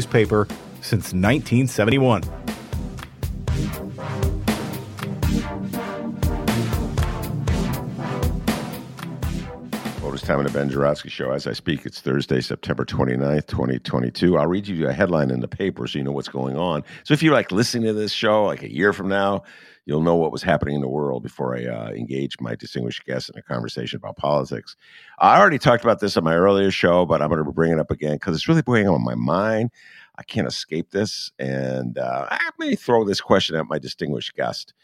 newspaper since 1971. Bonus time on the Ben Joravsky Show. As I speak, it's Thursday, September 29th, 2022. I'll read you a headline in the paper so you know what's going on. So if you're like listening to this show like a year from now, you'll know what was happening in the world before I uh, engage my distinguished guest in a conversation about politics. I already talked about this on my earlier show, but I'm going to bring it up again because it's really weighing on my mind. I can't escape this. And uh, I may throw this question at my distinguished guest.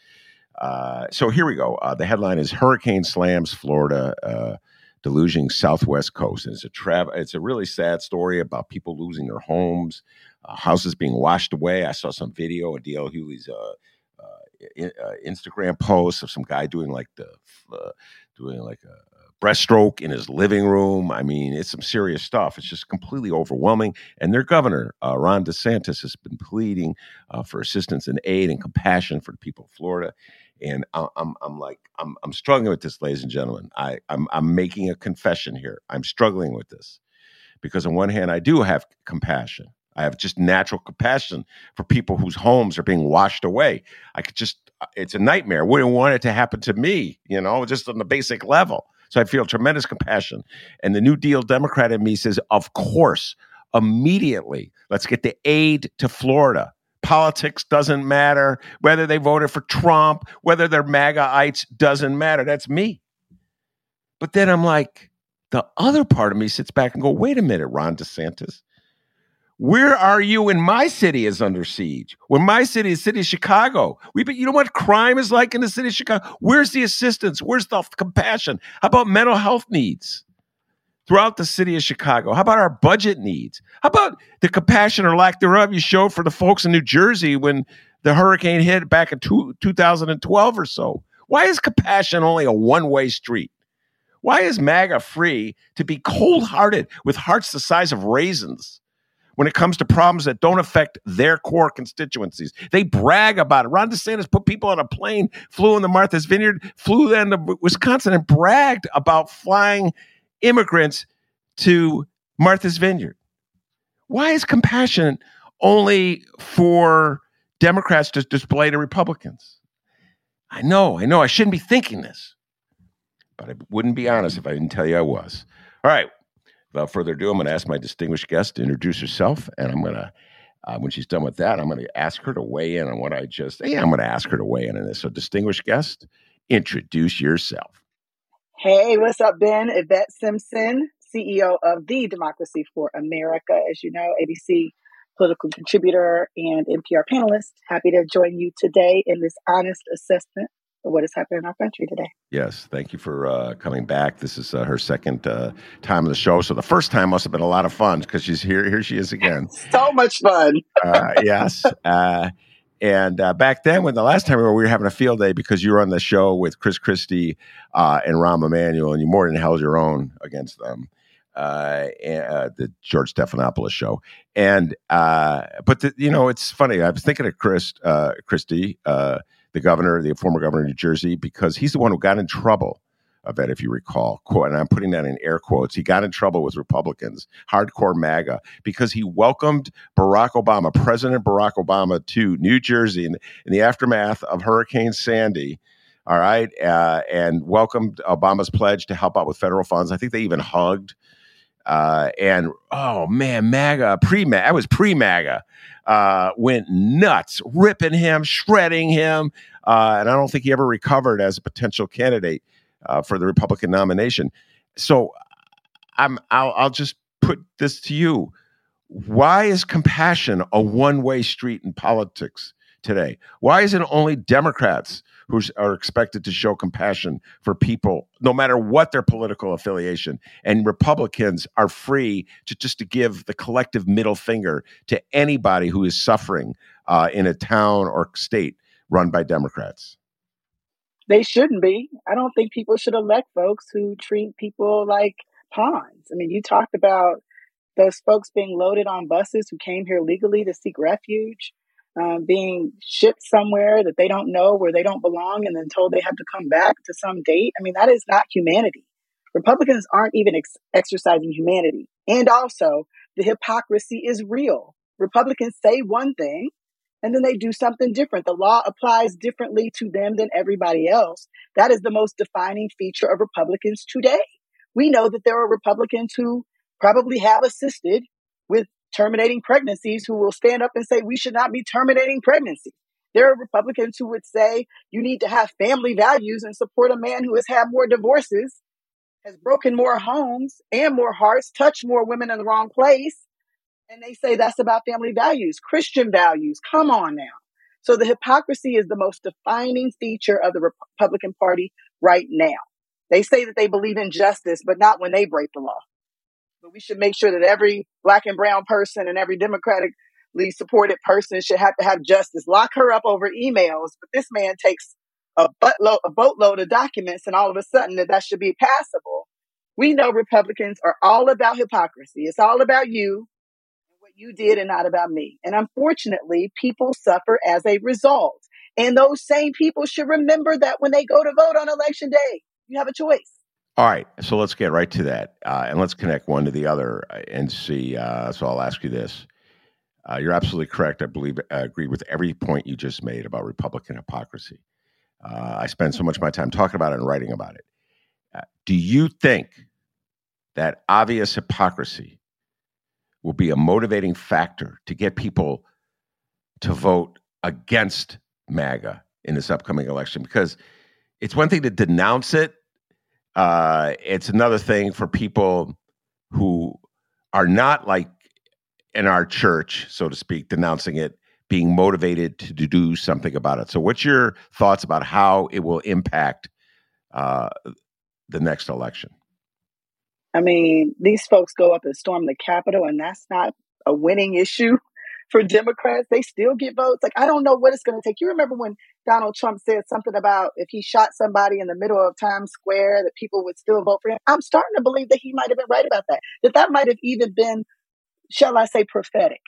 Uh, so here we go. Uh, the headline is Hurricane Slams Florida, uh, deluging Southwest Coast. And it's a tra- It's a really sad story about people losing their homes, uh, houses being washed away. I saw some video of D.L. Hughley's uh, Instagram posts of some guy doing like the doing like a breaststroke in his living room. I mean, it's some serious stuff. It's just completely overwhelming. And their governor, uh, Ron DeSantis, has been pleading uh, for assistance and aid and compassion for the people of Florida. And I'm, I'm like, I'm, I'm struggling with this, ladies and gentlemen. I, I'm, I'm making a confession here. I'm struggling with this because, on one hand, I do have compassion. I have just natural compassion for people whose homes are being washed away. I could just, uh, it's a nightmare. Wouldn't want it to happen to me, you know, just on the basic level. So I feel tremendous compassion. And the New Deal Democrat in me says, of course, immediately, let's get the aid to Florida. Politics doesn't matter. Whether they voted for Trump, whether they're MAGAites, doesn't matter. That's me. But then I'm like, the other part of me sits back and go, wait a minute, Ron DeSantis. Where are you when my city is under siege? When my city is city of Chicago, we you know what crime is like in the city of Chicago. Where's the assistance? Where's the compassion? How about mental health needs throughout the city of Chicago? How about our budget needs? How about the compassion or lack thereof you showed for the folks in New Jersey when the hurricane hit back in two, 2012 or so? Why is compassion only a one way street? Why is MAGA free to be cold hearted with hearts the size of raisins? When it comes to problems that don't affect their core constituencies. They brag about it. Ron DeSantis put people on a plane, flew in the Martha's Vineyard, flew then to Wisconsin, and bragged about flying immigrants to Martha's Vineyard. Why is compassion only for Democrats to display to Republicans? I know, I know, I shouldn't be thinking this, but I wouldn't be honest if I didn't tell you I was. All right, without further ado, I'm going to ask my distinguished guest to introduce herself, and I'm going to, uh, when she's done with that, I'm going to ask her to weigh in on what I just. Yeah, I'm going to ask her to weigh in on this. So, distinguished guest, introduce yourself. Hey, what's up, Ben? Yvette Simpson, CEO of the Democracy for America, as you know, ABC political contributor and NPR panelist. Happy to join you today in this honest assessment what has happened in our country today. Yes, thank you for uh, coming back. This is uh, her second uh, time on the show, so the first time must have been a lot of fun because she's here. Here she is again. so much fun. Uh, yes. Uh, and uh, back then, when the last time we were, we were having a field day because you were on the show with Chris Christie and Rahm Emanuel, and you more than held your own against them. uh, uh, the George Stephanopoulos show. And uh, but the, you know, it's funny. I was thinking of Chris uh, Christie, uh, the governor, the former governor of New Jersey, because he's the one who got in trouble. That, if you recall, quote, and I'm putting that in air quotes. He got in trouble with Republicans, hardcore MAGA, because he welcomed Barack Obama, President Barack Obama, to New Jersey in, in the aftermath of Hurricane Sandy all right, uh, and welcomed Obama's pledge to help out with federal funds. I think they even hugged uh, and oh man, MAGA, pre MAGA, I was pre MAGA, uh, went nuts, ripping him, shredding him. Uh, and I don't think he ever recovered as a potential candidate uh, for the Republican nomination. So I'm, I'll, I'll just put this to you. Why is compassion a one way street in politics today? Why is it only Democrats who are expected to show compassion for people, no matter what their political affiliation. And Republicans are free to just to give the collective middle finger to anybody who is suffering uh, in a town or state run by Democrats. They shouldn't be. I don't think people should elect folks who treat people like pawns. I mean, you talked about those folks being loaded on buses who came here legally to seek refuge um, being shipped somewhere that they don't know where they don't belong and then told they have to come back to some date. I mean, that is not humanity. Republicans aren't even ex- exercising humanity. And also, the hypocrisy is real. Republicans say one thing and then they do something different. The law applies differently to them than everybody else. That is the most defining feature of Republicans today. We know that there are Republicans who probably have assisted with terminating pregnancies who will stand up and say we should not be terminating pregnancy. There are Republicans who would say you need to have family values and support a man who has had more divorces, has broken more homes and more hearts, touched more women in the wrong place. And they say that's about family values, Christian values. Come on now. So the hypocrisy is the most defining feature of the Republican Party right now. They say that they believe in justice, but not when they break the law. We should make sure that every black and brown person and every democratically supported person should have to have justice. Lock her up over emails. But this man takes a, buttload, a boatload of documents and all of a sudden that that should be passable. We know Republicans are all about hypocrisy. It's all about you and what you did and not about me. And unfortunately, people suffer as a result. And those same people should remember that when they go to vote on election day, you have a choice. All right, so let's get right to that, uh, and let's connect one to the other uh, and see. Uh, so I'll ask you this: uh, You're absolutely correct. I believe I agree with every point you just made about Republican hypocrisy. Uh, I spend so much of my time talking about it and writing about it. Uh, do you think that obvious hypocrisy will be a motivating factor to get people to vote against MAGA in this upcoming election? Because it's one thing to denounce it uh, it's another thing for people who are not like in our church, so to speak, denouncing it, being motivated to, do something about it. So, what's your thoughts about how it will impact uh, the next election? I mean, these folks go up and storm the Capitol, and that's not a winning issue for Democrats. They still get votes. Like, I don't know what it's going to take. You remember when Donald Trump said something about if he shot somebody in the middle of Times Square, that people would still vote for him? I'm starting to believe that he might have been right about that. That that might have even been, shall I say, prophetic.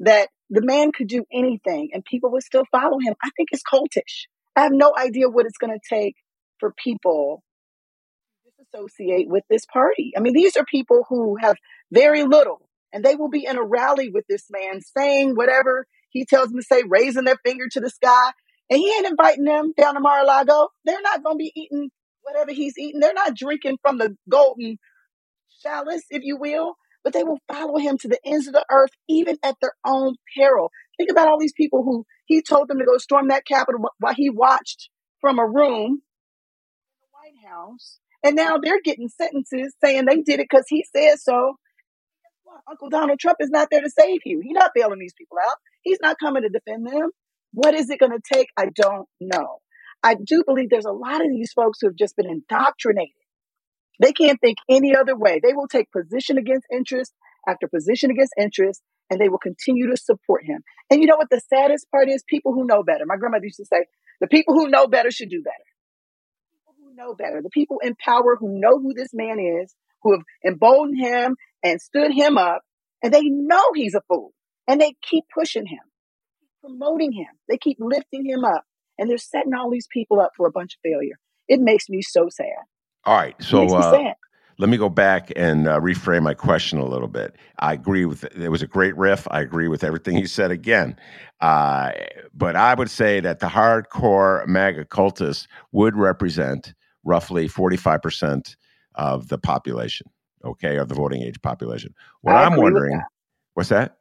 That the man could do anything and people would still follow him. I think it's cultish. I have no idea what it's going to take for people to disassociate with this party. I mean, these are people who have very little and they will be in a rally with this man saying whatever he tells them to say, raising their finger to the sky. And he ain't inviting them down to Mar-a-Lago. They're not going to be eating whatever he's eating. They're not drinking from the golden chalice, if you will, but they will follow him to the ends of the earth, even at their own peril. Think about all these people who he told them to go storm that Capitol while he watched from a room in the White House. And now they're getting sentences saying they did it because he said so. Uncle Donald Trump is not there to save you. He's not bailing these people out. He's not coming to defend them. What is it going to take? I don't know. I do believe there's a lot of these folks who have just been indoctrinated. They can't think any other way. They will take position against interest after position against interest, and they will continue to support him. And you know what the saddest part is? People who know better. My grandmother used to say, the people who know better should do better. People who know better, the people in power who know who this man is, who have emboldened him and stood him up, and they know he's a fool, and they keep pushing him, promoting him. They keep lifting him up, and they're setting all these people up for a bunch of failure. It makes me so sad. All right, so uh, let me go back and uh, reframe my question a little bit. I agree with it was a great riff. I agree with everything he said again, uh, but I would say that the hardcore MAGA cultists would represent roughly forty five percent of the population. Okay, of the voting age population. What I am wondering, that. what's that?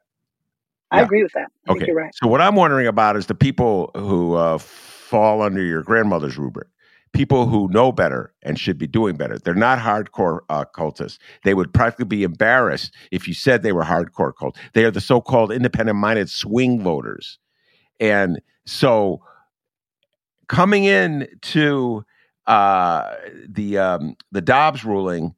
I yeah. agree with that. I okay, right. So what I'm wondering about is the people who uh, fall under your grandmother's rubric people who know better and should be doing better. They're not hardcore uh, cultists. They would practically be embarrassed if you said they were hardcore cult. They are the so-called independent-minded swing voters, and so coming in to uh, the um, the Dobbs ruling,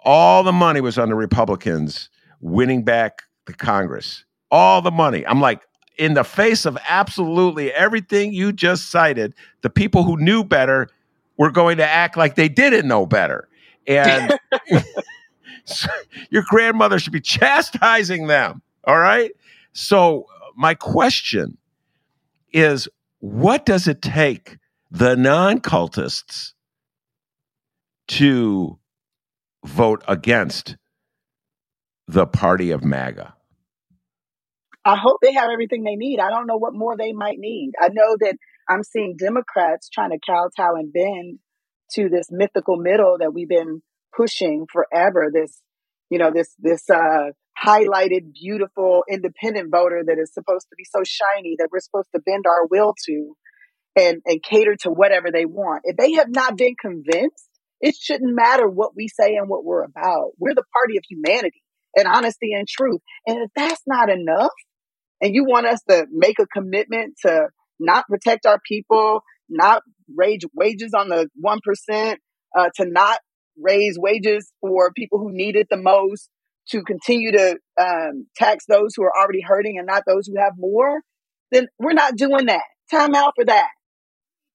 all the money was on the Republicans winning back the Congress. All the money. I'm like, in the face of absolutely everything you just cited, the people who knew better were going to act like they didn't know better. And your grandmother should be chastising them. All right. So, my question is what does it take the non cultists to vote against the party of MAGA? I hope they have everything they need. I don't know what more they might need. I know that I'm seeing Democrats trying to kowtow and bend to this mythical middle that we've been pushing forever. This, you know, this, this, uh, highlighted, beautiful, independent voter that is supposed to be so shiny that we're supposed to bend our will to and, and cater to whatever they want. If they have not been convinced, it shouldn't matter what we say and what we're about. We're the party of humanity and honesty and truth. And if that's not enough, and you want us to make a commitment to not protect our people, not raise wages on the 1%, uh, to not raise wages for people who need it the most, to continue to um, tax those who are already hurting and not those who have more, then we're not doing that. Time out for that.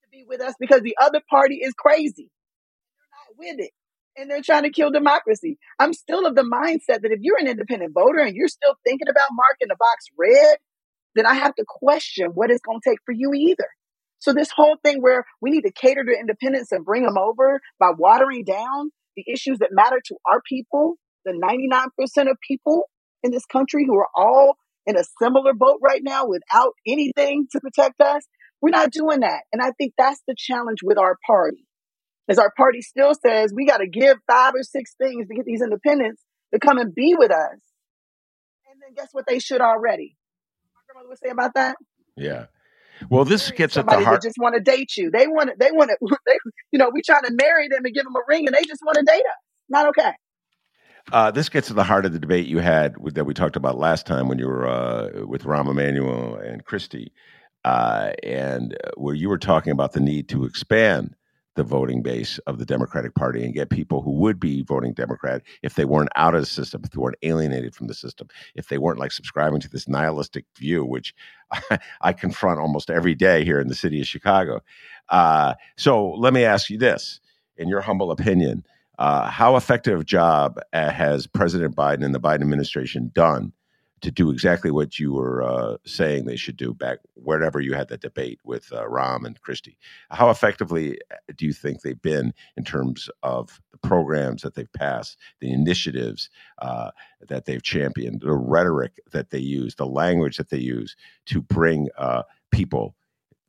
To be with us because the other party is crazy. With it. And they're trying to kill democracy. I'm still of the mindset that if you're an independent voter and you're still thinking about marking the box red, then I have to question what it's going to take for you either. So this whole thing where we need to cater to independents and bring them over by watering down the issues that matter to our people, the 99% of people in this country who are all in a similar boat right now without anything to protect us. We're not doing that. And I think that's the challenge with our party. As our party still says, we got to give five or six things to get these independents to come and be with us. And then guess what they should already? My grandmother would say about that? Yeah. Well, this gets at the heart. just want to date you. They want to. They want to. They, you know, we trying to marry them and give them a ring, and they just want to date us. Not okay. Uh, this gets to the heart of the debate you had with, that we talked about last time when you were uh, with Rahm Emanuel and Christie, uh, and uh, where you were talking about the need to expand the voting base of the Democratic Party and get people who would be voting Democrat if they weren't out of the system, if they weren't alienated from the system, if they weren't like subscribing to this nihilistic view, which I, I confront almost every day here in the city of Chicago. Uh, so let me ask you this in your humble opinion, uh, how effective a job uh, has President Biden and the Biden administration done to do exactly what you were uh, saying they should do back wherever you had that debate with uh, Rahm and Christie. How effectively uh, do you think they've been in terms of the programs that they've passed, the initiatives uh, that they've championed, the rhetoric that they use, the language that they use to bring uh, people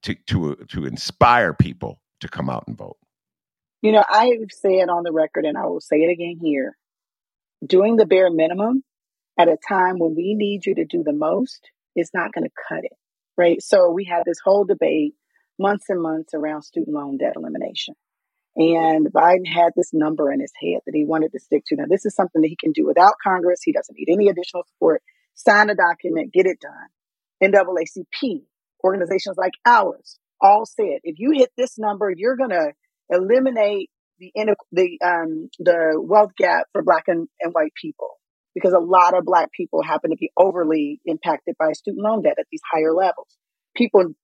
to to to inspire people to come out and vote? You know, I've said on the record, and I will say it again here: doing the bare minimum at a time when we need you to do the most is not going to cut it, right? So we had this whole debate months and months around student loan debt elimination. And Biden had this number in his head that he wanted to stick to. Now, this is something that he can do without Congress. He doesn't need any additional support. Sign a document, get it done. NAACP, organizations like ours, all said, if you hit this number, you're going to eliminate the the um, the wealth gap for Black and, and white people because a lot of black people happen to be overly impacted by student loan debt at these higher levels. People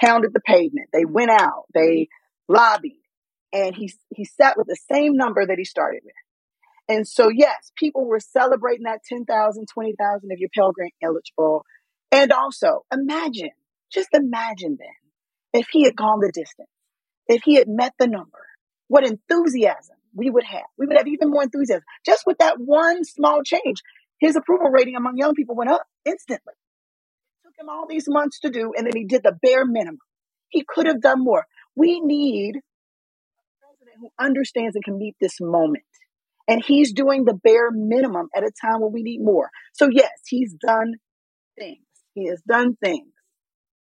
pounded the pavement. They went out. They lobbied. And he, he sat with the same number that he started with. And so, yes, people were celebrating that 10,000, 20,000 if you're Pell Grant eligible. And also, imagine, just imagine then, if he had gone the distance, if he had met the number, what enthusiasm we would have. We would have even more enthusiasm. Just with that one small change, his approval rating among young people went up instantly. It took him all these months to do, and then he did the bare minimum. He could have done more. We need a president who understands and can meet this moment. And he's doing the bare minimum at a time when we need more. So, yes, he's done things. He has done things.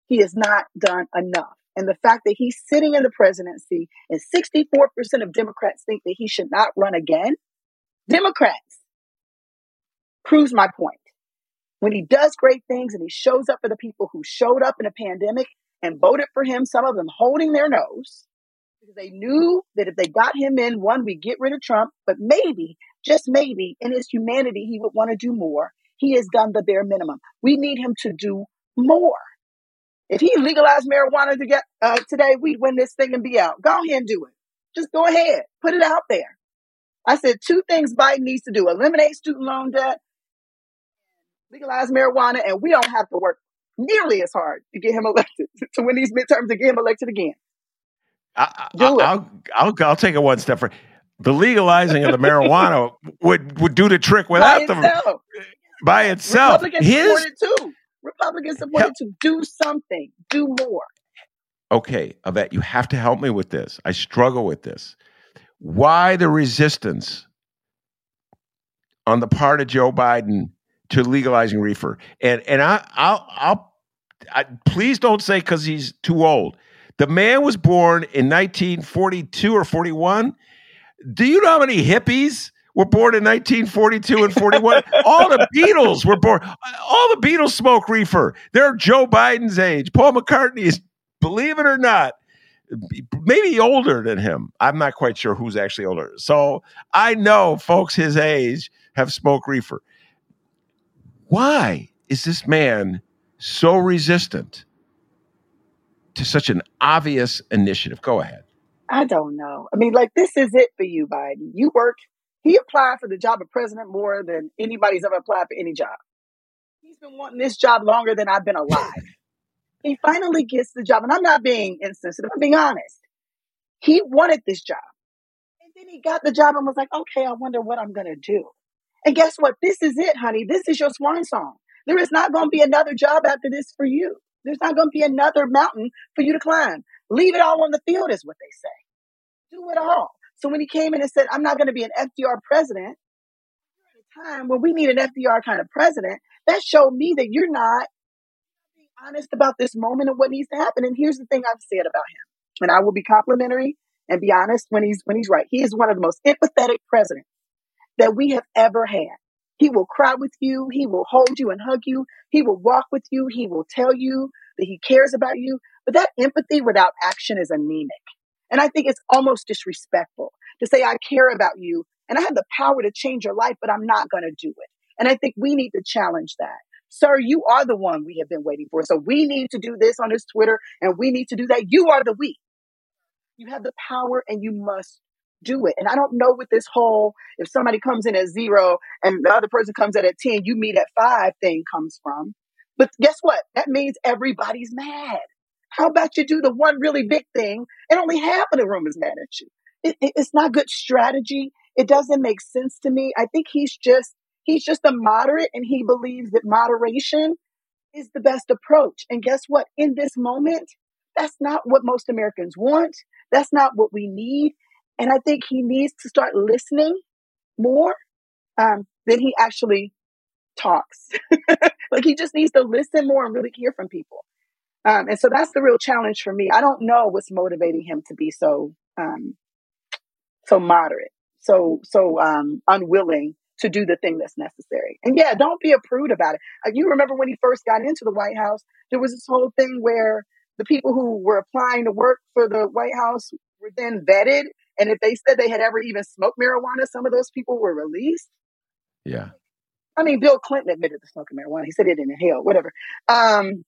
He has not done enough. And the fact that he's sitting in the presidency and 64% of Democrats think that he should not run again, Democrats, proves my point. When he does great things and he shows up for the people who showed up in a pandemic and voted for him, some of them holding their nose, because they knew that if they got him in, one, we get rid of Trump, but maybe, just maybe, in his humanity, he would want to do more. He has done the bare minimum. We need him to do more. If he legalized marijuana to get, uh, today, we'd win this thing and be out. Go ahead and do it. Just go ahead. Put it out there. I said two things Biden needs to do eliminate student loan debt, legalize marijuana, and we don't have to work nearly as hard to get him elected, to win these midterms to get him elected again. I, will I'll, I'll, I'll take it one step further. The legalizing of the marijuana would, would do the trick without by itself. them by itself. Republicans His, too. Republicans have wanted to do something, do more. Okay, Yvette, you have to help me with this. I struggle with this. Why the resistance on the part of Joe Biden to legalizing reefer? And and I I'll I'll I, please don't say because he's too old. The man was born in 1942 or 41. Do you know how many hippies were born in 1942 and 41. all the Beatles were born. All the Beatles smoke reefer. They're Joe Biden's age. Paul McCartney is, believe it or not, maybe older than him. I'm not quite sure who's actually older. So I know folks his age have smoked reefer. Why is this man so resistant to such an obvious initiative? Go ahead. I don't know. I mean, like, this is it for you, Biden. You work he applied for the job of president more than anybody's ever applied for any job. He's been wanting this job longer than I've been alive. he finally gets the job, and I'm not being insensitive, I'm being honest. He wanted this job. And then he got the job and was like, okay, I wonder what I'm going to do. And guess what? This is it, honey. This is your swan song. There is not going to be another job after this for you. There's not going to be another mountain for you to climb. Leave it all on the field, is what they say. Do it all. So when he came in and said, I'm not going to be an FDR president, at a time when we need an FDR kind of president, that showed me that you're not being honest about this moment and what needs to happen. And here's the thing I've said about him, and I will be complimentary and be honest when he's when he's right. He is one of the most empathetic presidents that we have ever had. He will cry with you. He will hold you and hug you. He will walk with you. He will tell you that he cares about you. But that empathy without action is anemic. And I think it's almost disrespectful to say, I care about you and I have the power to change your life, but I'm not going to do it. And I think we need to challenge that. Sir, you are the one we have been waiting for. So we need to do this on this Twitter and we need to do that. You are the we. You have the power and you must do it. And I don't know what this whole, if somebody comes in at zero and the other person comes in at 10, you meet at five thing comes from. But guess what? That means everybody's mad. How about you do the one really big thing and only half of the room is mad at you? It, it, it's not good strategy. It doesn't make sense to me. I think he's just he's just a moderate and he believes that moderation is the best approach. And guess what? In this moment, that's not what most Americans want. That's not what we need. And I think he needs to start listening more um, than he actually talks. like he just needs to listen more and really hear from people. Um, and so that's the real challenge for me. I don't know what's motivating him to be so um, so moderate, so so um, unwilling to do the thing that's necessary. And yeah, don't be a prude about it. Uh, you remember when he first got into the White House, there was this whole thing where the people who were applying to work for the White House were then vetted, and if they said they had ever even smoked marijuana, some of those people were released. Yeah. I mean, Bill Clinton admitted to smoking marijuana. He said he didn't inhale, whatever. Um,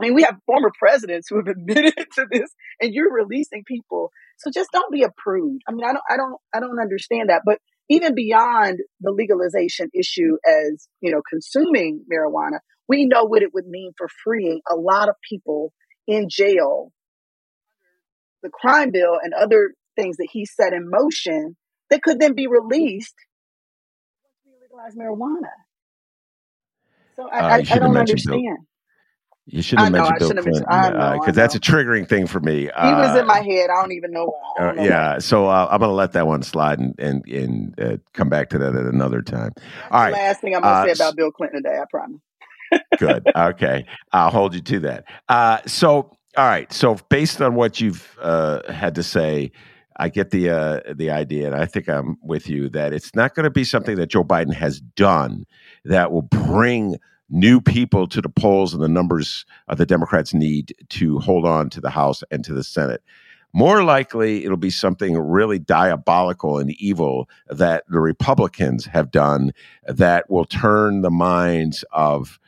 I mean, we have former presidents who have admitted to this, and you're releasing people. So just don't be a prude. I mean, I don't, I don't, I don't understand that. But even beyond the legalization issue as, you know, consuming marijuana, we know what it would mean for freeing a lot of people in jail. The crime bill and other things that he set in motion that could then be released once we legalize marijuana. So I, uh, I, I don't understand. Bill. You shouldn't have mentioned Bill Clinton because uh, that's a triggering thing for me. Uh, he was in uh, my head. I don't even know. Don't know yeah, so uh, I'm going to let that one slide and and, and uh, come back to that at another time. All right. Last thing I'm going to say about Bill Clinton today, I promise. good. Okay, I'll hold you to that. so, all right. So, based on what you've had to say, I get the uh, the idea, and I think I'm with you that it's not going to be something that Joe Biden has done that will bring new people to the polls and the numbers uh, the Democrats need to hold on to the House and to the Senate. More likely, it'll be something really diabolical and evil that the Republicans have done that will turn the minds of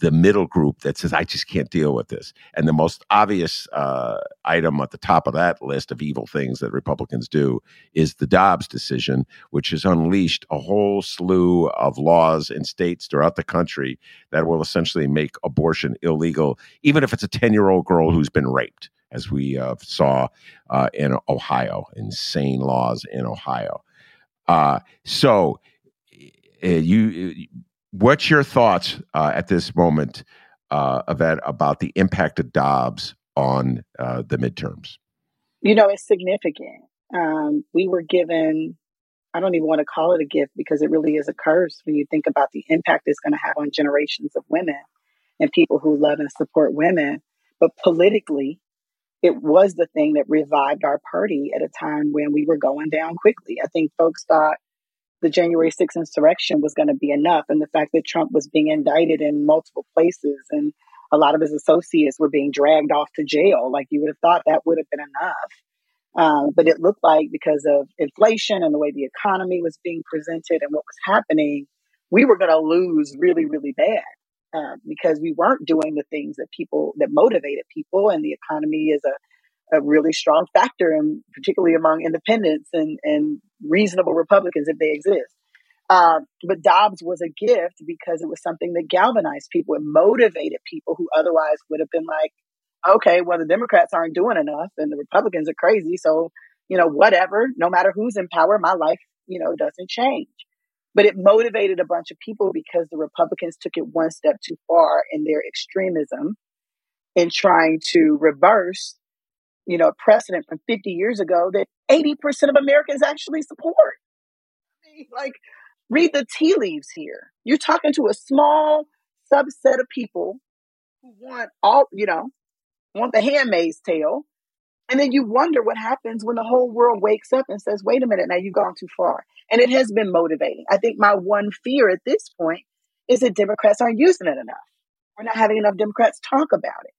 the middle group that says, I just can't deal with this. And the most obvious uh, item at the top of that list of evil things that Republicans do is the Dobbs decision, which has unleashed a whole slew of laws in states throughout the country that will essentially make abortion illegal, even if it's a 10 year old girl who's been raped, as we uh, saw uh, in Ohio, insane laws in Ohio. Uh, so, uh, you What's your thoughts uh, at this moment, uh, about the impact of Dobbs on uh, the midterms? You know, it's significant. Um, we were given, I don't even want to call it a gift because it really is a curse when you think about the impact it's going to have on generations of women and people who love and support women. But politically, it was the thing that revived our party at a time when we were going down quickly. I think folks thought the January 6th insurrection was going to be enough. And the fact that Trump was being indicted in multiple places and a lot of his associates were being dragged off to jail, like you would have thought that would have been enough. Um, but it looked like because of inflation and the way the economy was being presented and what was happening, we were going to lose really, really bad. Uh, because we weren't doing the things that people that motivated people and the economy is a a really strong factor, and particularly among independents and, and reasonable Republicans if they exist. Um, but Dobbs was a gift because it was something that galvanized people. It motivated people who otherwise would have been like, okay, well, the Democrats aren't doing enough and the Republicans are crazy. So, you know, whatever, no matter who's in power, my life, you know, doesn't change. But it motivated a bunch of people because the Republicans took it one step too far in their extremism in trying to reverse you know, a precedent from 50 years ago that 80% of Americans actually support. I mean, like, read the tea leaves here. You're talking to a small subset of people who want all, you know, want the handmaid's tale. And then you wonder what happens when the whole world wakes up and says, wait a minute, now you've gone too far. And it has been motivating. I think my one fear at this point is that Democrats aren't using it enough. We're not having enough Democrats talk about it.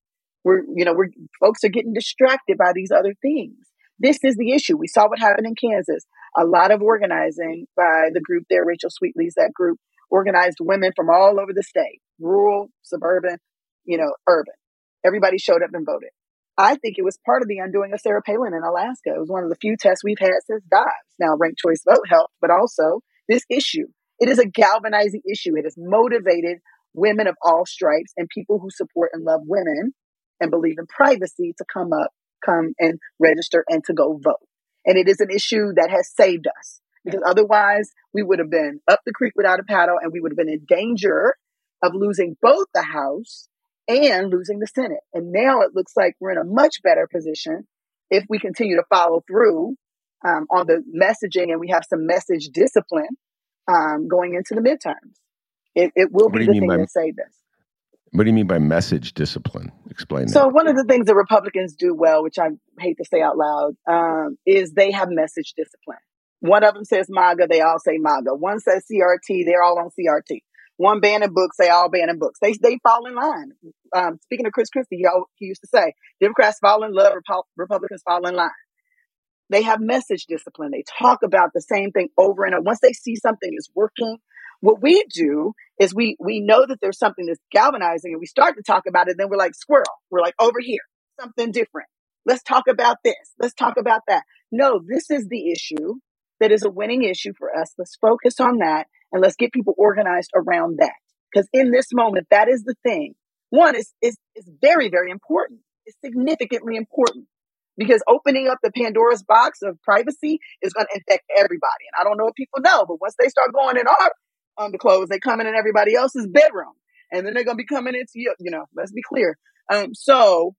We're, you know, we're folks are getting distracted by these other things. This is the issue. We saw what happened in Kansas. A lot of organizing by the group there, Rachel Sweet leads that group, organized women from all over the state, rural, suburban, you know, urban. Everybody showed up and voted. I think it was part of the undoing of Sarah Palin in Alaska. It was one of the few tests we've had since Dobbs. Now, ranked choice vote helped, but also this issue. It is a galvanizing issue. It has motivated women of all stripes and people who support and love women and believe in privacy to come up, come and register and to go vote. And it is an issue that has saved us because otherwise we would have been up the creek without a paddle and we would have been in danger of losing both the House and losing the Senate. And now it looks like we're in a much better position if we continue to follow through um, on the messaging and we have some message discipline um, going into the midterms. It, it will be the thing by, that saved us. What do you mean by message discipline? Explain that. so that. one of the things that Republicans do well, which I hate to say out loud, um, is they have message discipline. One of them says MAGA, they all say MAGA. One says CRT, they're all on CRT. One banning books, they all banning books. They they fall in line. Um, speaking of Chris Christie, he, he used to say, Democrats fall in love, Repo- Republicans fall in line. They have message discipline. They talk about the same thing over and over. Once they see something is working, what we do is we we know that there's something that's galvanizing and we start to talk about it, then we're like squirrel. We're like over here, something different. Let's talk about this. Let's talk about that. No, this is the issue. that is a winning issue for us. Let's focus on that and let's get people organized around that. Because in this moment, that is the thing. One is, is, is very, very important. It's significantly important because opening up the Pandora's box of privacy is going to infect everybody. And I don't know if people know, but once they start going in our underclothes, they come in everybody else's bedroom. And then they're to be coming into you, you know, let's be clear. Um, so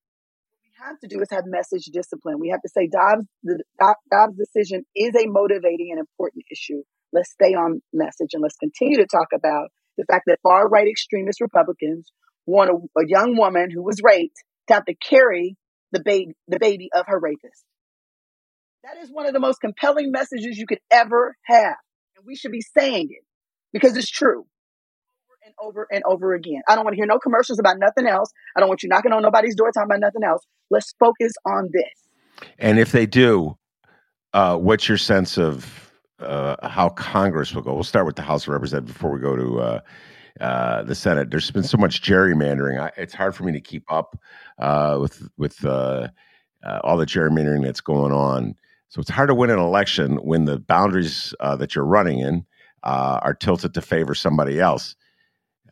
we have to do is have message discipline. We have to say Dobbs, the Dobbs decision is a motivating and important issue. Let's stay on message and let's continue to talk about the fact that far right extremist Republicans want a, a young woman who was raped to have to carry the baby, the baby of her rapist. That is one of the most compelling messages you could ever have. And we should be saying it because it's true over and over and over again. I don't want to hear no commercials about nothing else. I don't want you knocking on nobody's door talking about nothing else. Let's focus on this. And if they do, uh, what's your sense of uh, how Congress will go? We'll start with the House of Representatives before we go to uh, uh, the Senate. There's been so much gerrymandering. I, it's hard for me to keep up uh, with with uh, all the gerrymandering that's going on. So it's hard to win an election when the boundaries that you're running in are tilted to favor somebody else.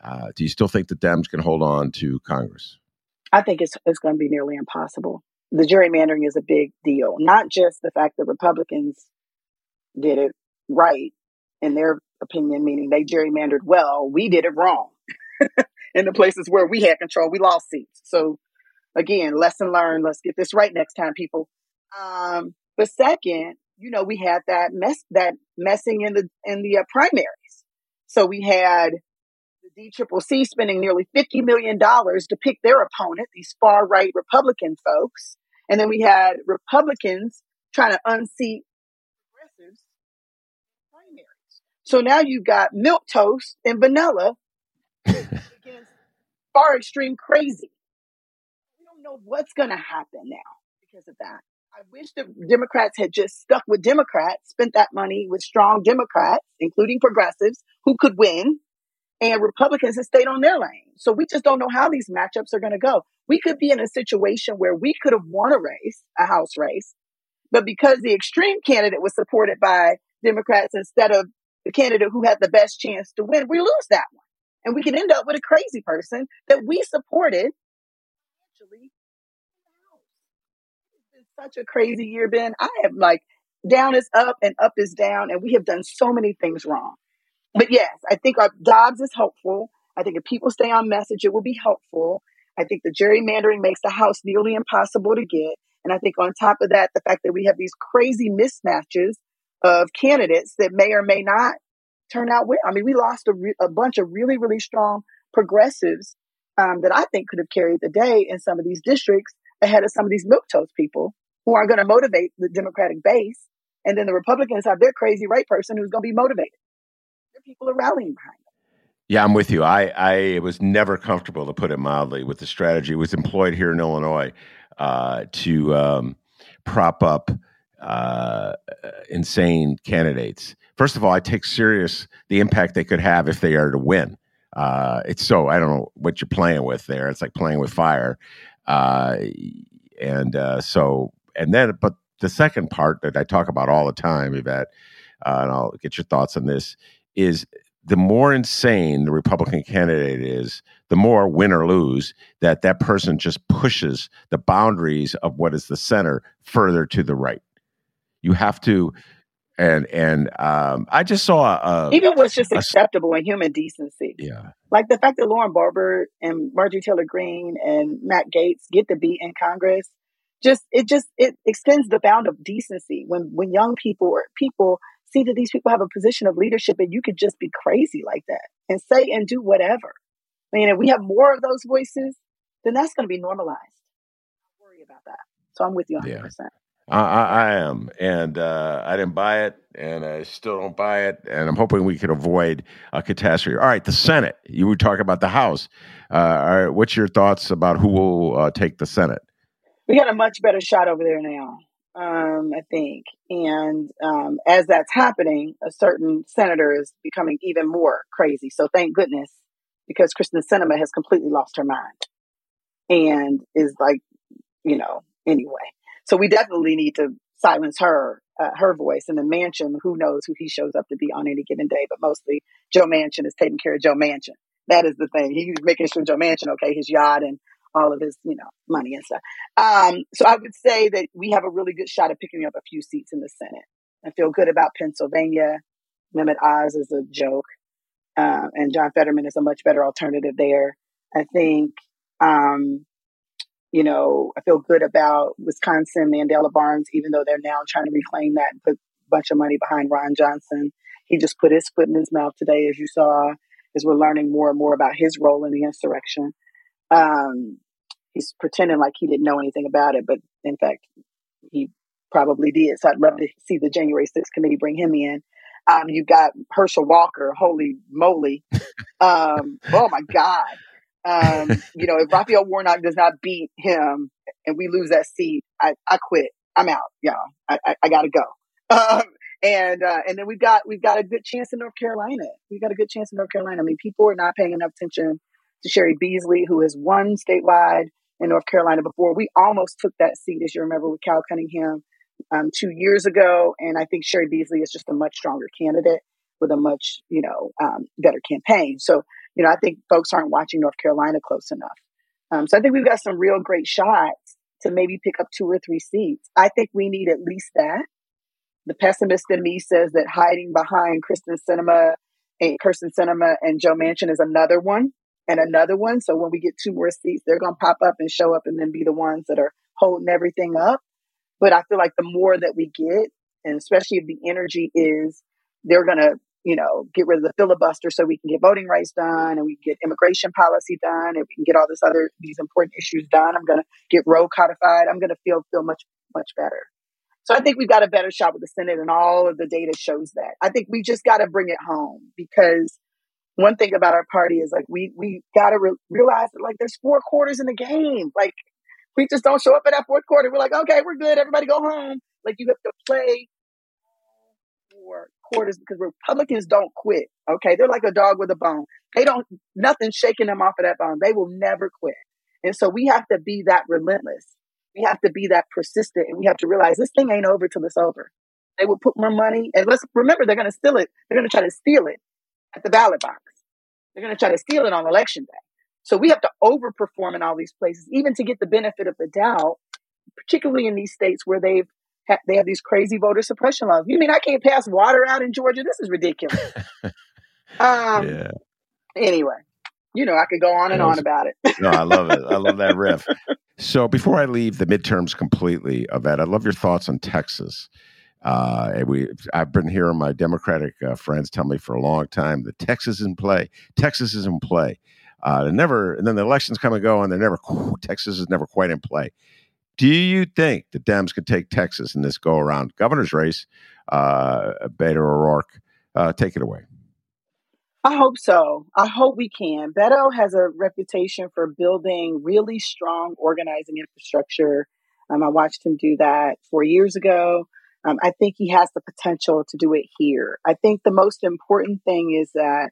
Uh, do you still think the Dems can hold on to Congress? I think it's it's going to be nearly impossible. The gerrymandering is a big deal. Not just the fact that Republicans did it right in their opinion, meaning they gerrymandered well. We did it wrong. in the places where we had control, we lost seats. So again, lesson learned. Let's get this right next time, people. Um, but second, you know, we had that mess, that messing in the in the uh, primaries. So we had the DCCC spending nearly fifty million dollars to pick their opponent, these far right Republican folks, and then we had Republicans trying to unseat progressives so now you've got milk toast and vanilla against far extreme crazy. We don't know what's going to happen now because of that. I wish the Democrats had just stuck with Democrats, spent that money with strong Democrats, including progressives, who could win, and Republicans had stayed on their lane. So we just don't know how these matchups are going to go. We could be in a situation where we could have won a race, a House race, but because the extreme candidate was supported by Democrats instead of the candidate who had the best chance to win, we lose that one. And we can end up with a crazy person that we supported financially. Been such a crazy year, Ben. I have like down is up and up is down, and we have done so many things wrong. But yes, I think our Dobbs is helpful. I think if people stay on message, it will be helpful. I think the gerrymandering makes the House nearly impossible to get. And I think on top of that, the fact that we have these crazy mismatches of candidates that may or may not turn out well. I mean, we lost a, re- a bunch of really, really strong progressives um, that I think could have carried the day in some of these districts ahead of some of these milquetoast people who aren't going to motivate the Democratic base. And then the Republicans have their crazy right person who's going to be motivated. People are rallying behind them. Yeah, I'm with you. I, I was never comfortable, to put it mildly, with the strategy. It was employed here in Illinois uh, to um, prop up uh, insane candidates. First of all, I take serious the impact they could have if they are to win. Uh, it's so I don't know what you're playing with there. It's like playing with fire, uh, and uh, so and then but the second part that I talk about all the time, Yvette, uh, and I'll get your thoughts on this is the more insane the Republican candidate is, the more win or lose that that person just pushes the boundaries of what is the center further to the right. You have to, and and um, I just saw a, even what's just a, acceptable in human decency. Yeah, like the fact that Lauren Boebert and Marjorie Taylor Greene and Matt Gaetz get to be in Congress. Just it just it extends the bound of decency when when young people or people see that these people have a position of leadership and you could just be crazy like that and say and do whatever. I mean, if we have more of those voices, then that's going to be normalized. Don't worry about that. So I'm with you 100%. Yeah. I, I, am, and uh, I didn't buy it, and I still don't buy it, and I'm hoping we can avoid a catastrophe. All right, the Senate. You were talking about the House. Uh, all right, what's your thoughts about who will uh, take the Senate? We got a much better shot over there now, um, I think, and um, as that's happening, a certain senator is becoming even more crazy. So thank goodness, because Kyrsten Sinema has completely lost her mind, and is like, you know, anyway. So we definitely need to silence her, uh, her voice. And the Manchin. who knows who he shows up to be on any given day, but mostly Joe Manchin is taking care of Joe Manchin. That is the thing. He's making sure Joe Manchin, okay, his yacht and all of his, you know, money and stuff. Um, so I would say that we have a really good shot of picking up a few seats in the Senate. I feel good about Pennsylvania. Mehmet Oz is a joke. Uh, and John Fetterman is a much better alternative there. I think, um, you know, I feel good about Wisconsin, Mandela Barnes, even though they're now trying to reclaim that and put a bunch of money behind Ron Johnson. He just put his foot in his mouth today, as you saw, as we're learning more and more about his role in the insurrection. Um, he's pretending like he didn't know anything about it, but in fact, he probably did. So I'd love to see the January 6th committee bring him in. Um, you've got Herschel Walker. Holy moly. Um, oh my God. Um, you know, if Raphael Warnock does not beat him and we lose that seat, I, I quit. I'm out, y'all. I, I, I gotta go. Um, and, uh, and then we've got, we've got a good chance in North Carolina. We've got a good chance in North Carolina. I mean, people are not paying enough attention to Cheri Beasley, who has won statewide in North Carolina before. We almost took that seat, as you remember, with Cal Cunningham um, two years ago. And I think Cheri Beasley is just a much stronger candidate with a much, you know, um, better campaign. So, you know, I think folks aren't watching North Carolina close enough. Um, so I think we've got some real great shots to maybe pick up two or three seats. I think we need at least that. The pessimist in me says that hiding behind Kyrsten Sinema, and Kyrsten Sinema and Joe Manchin is another one and another one. So when we get two more seats, they're going to pop up and show up and then be the ones that are holding everything up. But I feel like the more that we get, and especially if the energy is they're going to, you know, get rid of the filibuster so we can get voting rights done and we can get immigration policy done and we can get all this other, these important issues done. I'm going to get Roe codified. I'm going to feel, feel much, much better. So I think we've got a better shot with the Senate and all of the data shows that. I think we just got to bring it home because one thing about our party is like we we got to re- realize that like there's four quarters in the game. Like we just don't show up at that fourth quarter. We're like, okay, we're good. Everybody go home. Like you have to play four quarters because Republicans don't quit. Okay. They're like a dog with a bone. They don't, nothing shaking them off of that bone. They will never quit. And so we have to be that relentless. We have to be that persistent and we have to realize this thing ain't over till it's over. They will put more money and let's remember they're going to steal it. They're going to try to steal it at the ballot box. They're going to try to steal it on election day. So we have to overperform in all these places, even to get the benefit of the doubt, particularly in these states where they've ha- they have these crazy voter suppression laws. You mean I can't pass water out in Georgia? This is ridiculous. um, yeah. Anyway, you know I could go on and was, on about it. no, I love it. I love that riff. So before I leave the midterms completely, Yvette, I'd love your thoughts on Texas. Uh, we, I've been hearing my Democratic uh, friends tell me for a long time that Texas is in play. Texas is in play. Uh, never, and then the elections come and go, and they're never. Texas is never quite in play. Do you think the Dems could take Texas in this go around governor's race? Uh, Beto O'Rourke, uh, take it away. I hope so. I hope we can. Beto has a reputation for building really strong organizing infrastructure. Um, I watched him do that four years ago. Um, I think he has the potential to do it here. I think the most important thing is that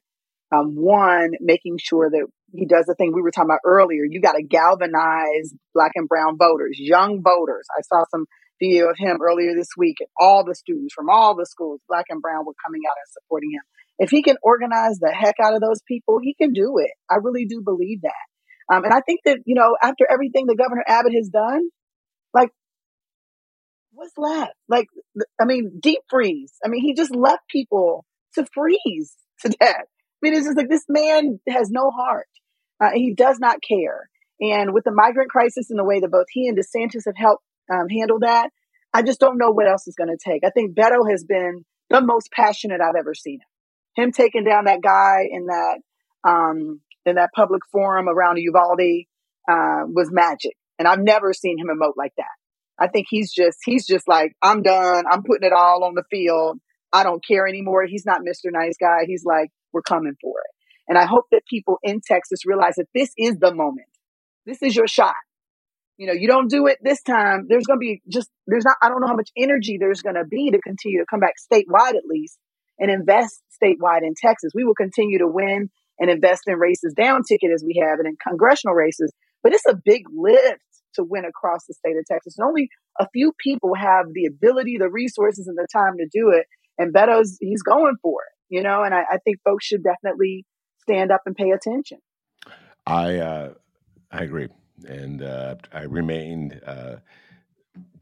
um, one, making sure that he does the thing we were talking about earlier. You got to galvanize black and brown voters, young voters. I saw some video of him earlier this week and all the students from all the schools, black and brown, were coming out and supporting him. If he can organize the heck out of those people, he can do it. I really do believe that. Um, and I think that, you know, after everything that Governor Abbott has done, like, what's left? Like, I mean, deep freeze. I mean, he just left people to freeze to death I mean, it's just like this man has no heart. Uh, he does not care. And with the migrant crisis and the way that both he and DeSantis have helped um, handle that, I just don't know what else is going to take. I think Beto has been the most passionate I've ever seen him. Him taking down that guy in that um, in that public forum around Uvalde uh, was magic, and I've never seen him emote like that. I think he's just he's just like I'm done. I'm putting it all on the field. I don't care anymore. He's not Mr. Nice Guy. He's like we're coming for it. And I hope that people in Texas realize that this is the moment. This is your shot. You know, you don't do it this time. There's going to be just, there's not, I don't know how much energy there's going to be to continue to come back statewide at least and invest statewide in Texas. We will continue to win and invest in races down ticket as we have and in congressional races. But it's a big lift to win across the state of Texas. And only a few people have the ability, the resources, and the time to do it. And Beto's, he's going for it, you know, and I, I think folks should definitely stand up and pay attention. I, uh, I agree. And uh, I remain uh,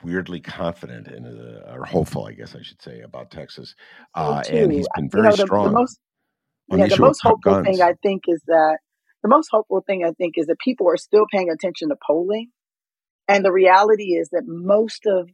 weirdly confident and uh, or hopeful, I guess I should say, about Texas. Uh, and he's been very you know, the, strong. The most, yeah, the most hopeful guns. thing I think is that the most hopeful thing I think is that people are still paying attention to polling. And the reality is that most of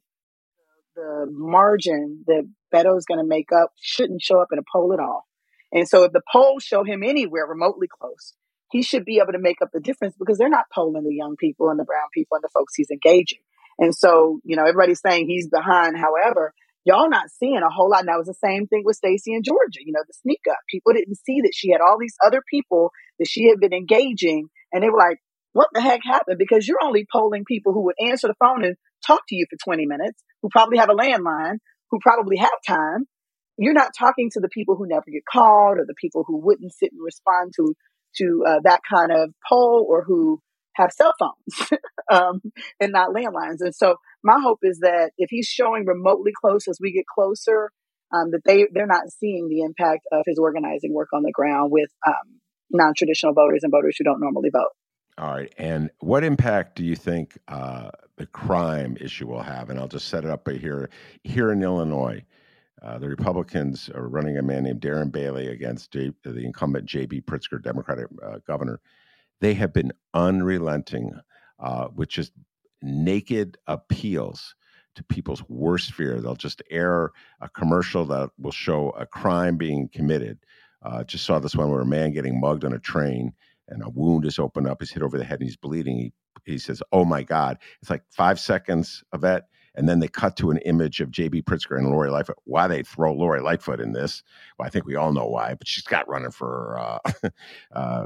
the margin that Beto is going to make up shouldn't show up in a poll at all. And so if the polls show him anywhere remotely close, he should be able to make up the difference because they're not polling the young people and the brown people and the folks he's engaging. And so, you know, everybody's saying he's behind. However, y'all not seeing a whole lot. And that was the same thing with Stacey in Georgia, you know, the sneak up. People didn't see that she had all these other people that she had been engaging. And they were like, what the heck happened? Because you're only polling people who would answer the phone and talk to you for 20 minutes, who probably have a landline, who probably have time. You're not talking to the people who never get called or the people who wouldn't sit and respond to to uh, that kind of poll or who have cell phones um, and not landlines. And so my hope is that if he's showing remotely close as we get closer, um, that they they're not seeing the impact of his organizing work on the ground with um, non-traditional voters and voters who don't normally vote. All right. And what impact do you think uh, the crime issue will have? And I'll just set it up here. Here in Illinois, uh, the Republicans are running a man named Darren Bailey against J- the incumbent J.B. Pritzker, Democratic uh, governor. They have been unrelenting uh, with just naked appeals to people's worst fear. They'll just air a commercial that will show a crime being committed. Uh, just saw this one where a man getting mugged on a train and a wound is opened up. He's hit over the head and he's bleeding. He, he says, Oh my God. It's like five seconds of that. And then they cut to an image of J.B. Pritzker and Lori Lightfoot. Why they throw Lori Lightfoot in this? Well, I think we all know why, but she's got running for uh, uh,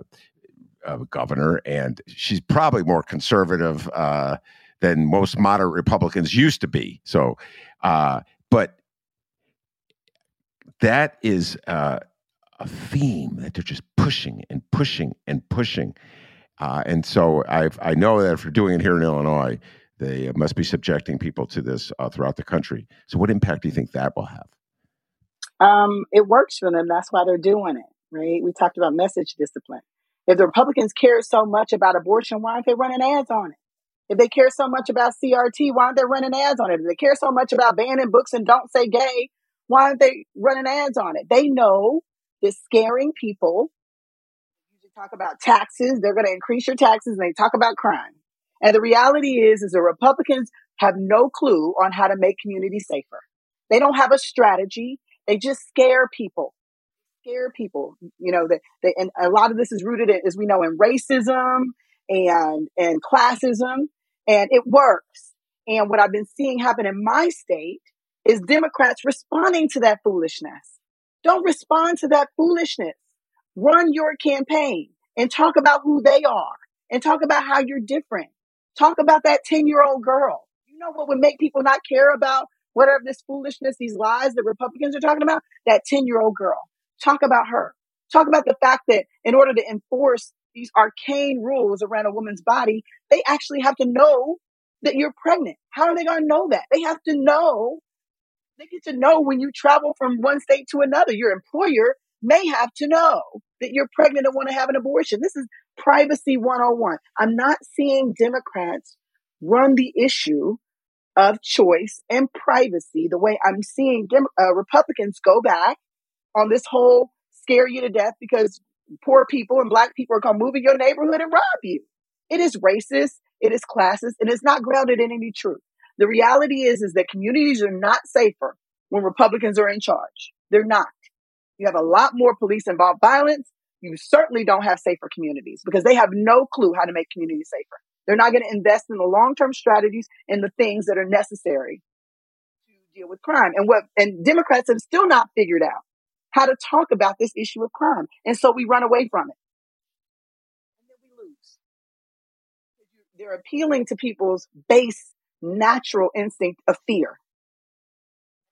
uh, governor, and she's probably more conservative uh, than most moderate Republicans used to be. So, uh, but that is uh, a theme that they're just pushing and pushing and pushing. Uh, and so i I know that if they're doing it here in Illinois, they must be subjecting people to this uh, throughout the country. So, what impact do you think that will have? Um, it works for them. That's why they're doing it, right? We talked about message discipline. If the Republicans care so much about abortion, why aren't they running ads on it? If they care so much about CRT, why aren't they running ads on it? If they care so much about banning books and don't say gay, why aren't they running ads on it? They know that scaring people. Talk about taxes, they're going to increase your taxes, and they talk about crime. And the reality is, is the Republicans have no clue on how to make communities safer. They don't have a strategy. They just scare people scare people. You know, that they, and a lot of this is rooted in, as we know, in racism and and classism, and it works. And what I've been seeing happen in my state is Democrats responding to that foolishness. Don't respond to that foolishness. Run your campaign and talk about who they are and talk about how you're different. Talk about that 10 year old girl. You know what would make people not care about whatever this foolishness, these lies that Republicans are talking about? That 10 year old girl. Talk about her. Talk about the fact that in order to enforce these arcane rules around a woman's body, they actually have to know that you're pregnant. How are they going to know that? They have to know. They get to know when you travel from one state to another. Your employer may have to know that you're pregnant and want to have an abortion. This is privacy 101. I'm not seeing Democrats run the issue of choice and privacy the way I'm seeing Dem- uh, Republicans go back on this whole scare you to death because poor people and black people are going to move in your neighborhood and rob you. It is racist. It is classist and it's not grounded in any truth. The reality is, is that communities are not safer when Republicans are in charge. They're not. You have a lot more police involved violence. You certainly don't have safer communities because they have no clue how to make communities safer. They're not going to invest in the long-term strategies and the things that are necessary to deal with crime. And what, and Democrats have still not figured out how to talk about this issue of crime. And so we run away from it. And then we lose. They're appealing to people's base natural instinct of fear.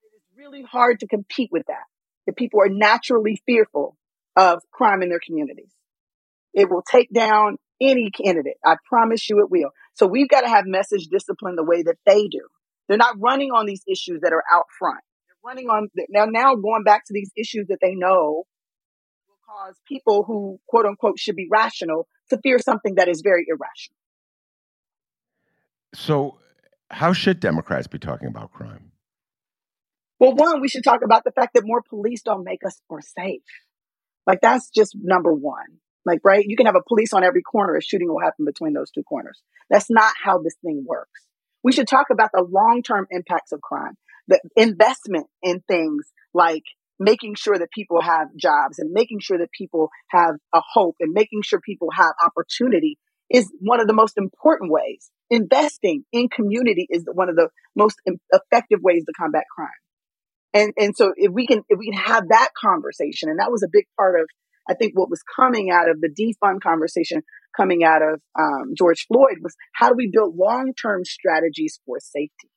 It is really hard to compete with that. If people are naturally fearful of crime in their communities. It will take down any candidate. I promise you it will. So we've got to have message discipline the way that they do. They're not running on these issues that are out front. They're running on now now going back to these issues that they know will cause people who quote unquote should be rational to fear something that is very irrational. So how should Democrats be talking about crime? Well, one, we should talk about the fact that more police don't make us more safe. Like that's just number one. Like, right? You can have a police on every corner. A shooting will happen between those two corners. That's not how this thing works. We should talk about the long-term impacts of crime, the investment in things like making sure that people have jobs and making sure that people have a hope and making sure people have opportunity is one of the most important ways. Investing in community is one of the most effective ways to combat crime. And, and so if we can, if we can have that conversation, and that was a big part of, I think what was coming out of the defund conversation coming out of um, George Floyd was how do we build long-term strategies for safety?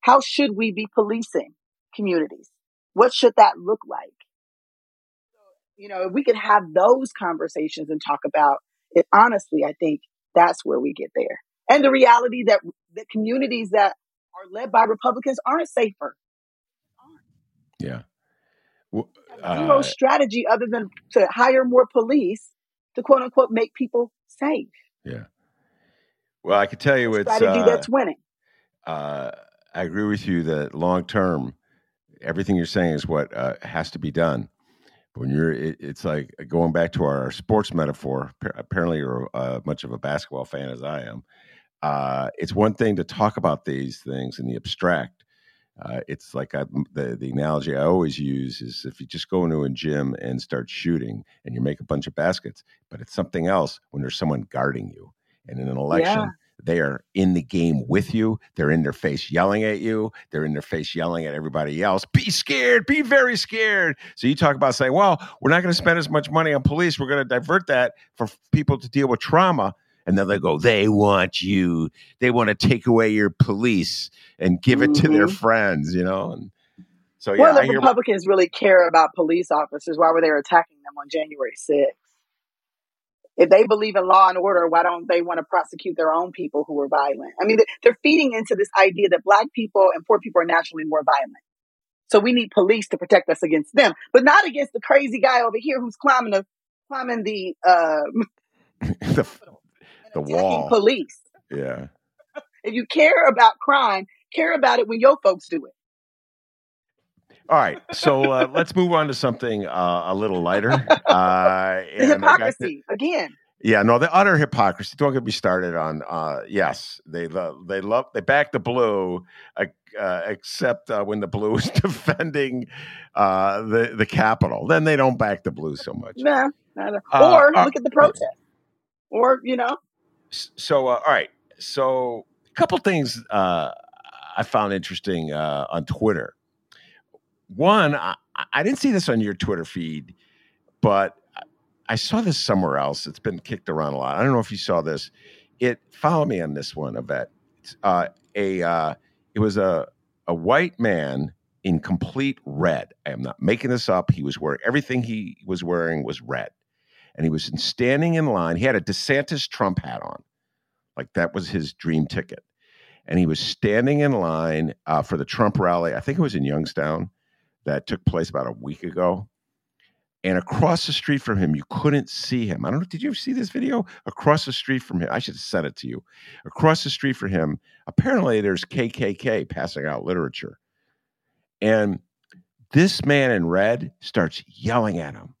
How should we be policing communities? What should that look like? You know, if we could have those conversations and talk about it honestly, I think that's where we get there. And the reality that the communities that are led by Republicans aren't safer. Yeah. Well, Zero uh, strategy other than to hire more police to quote unquote make people safe. Yeah. Well, I can tell you it's strategy uh, that's winning. Uh, I agree with you that long term, everything you're saying is what uh, has to be done. When you're, it, it's like going back to our sports metaphor. Apparently, you're uh, much of a basketball fan as I am. Uh, it's one thing to talk about these things in the abstract. Uh, it's like I, the the analogy I always use is if you just go into a gym and start shooting and you make a bunch of baskets, but it's something else when there's someone guarding you. And in an election, yeah. they are in the game with you. They're in their face yelling at you. They're in their face yelling at everybody else. Be scared. Be very scared. So you talk about saying, well, we're not going to spend as much money on police. We're going to divert that for people to deal with trauma and then they go they want you they want to take away your police and give mm-hmm. it to their mm-hmm. friends you know and so yeah well the republicans really care about police officers why were they attacking them on january 6th if they believe in law and order why don't they want to prosecute their own people who were violent i mean they're feeding into this idea that black people and poor people are naturally more violent so we need police to protect us against them but not against the crazy guy over here who's climbing the climbing the um, the the wall. Police. Yeah. if you care about crime, care about it when your folks do it. All right, so uh, let's move on to something uh, a little lighter. Uh, the hypocrisy again. Yeah, no, the utter hypocrisy. Don't get me started on. Uh, yes, they love, they love, they back the blue, uh, uh, except uh, when the blue is defending uh, the the Capitol. Then they don't back the blue so much. No, nah, or look at the protest, or you know, so uh, all right. So a couple things uh, i found interesting uh, on twitter. One I, I, didn't see this on your twitter feed but i saw this somewhere else. It's been kicked around a lot. I don't know if you saw this. It follow me on this one Yvette. Uh, a uh, it was a a white man in complete red. I am not making this up. He was wearing everything he was wearing was red and he was standing in line. He had a DeSantis Trump hat on, like that was his dream ticket. And he was standing in line uh, for the Trump rally. I think it was in Youngstown that took place about a week ago. And across the street from him, you couldn't see him. I don't know. Did you see this video? Across the street from him, I should have sent it to you. Across the street from him, apparently there's KKK passing out literature. And this man in red starts yelling at him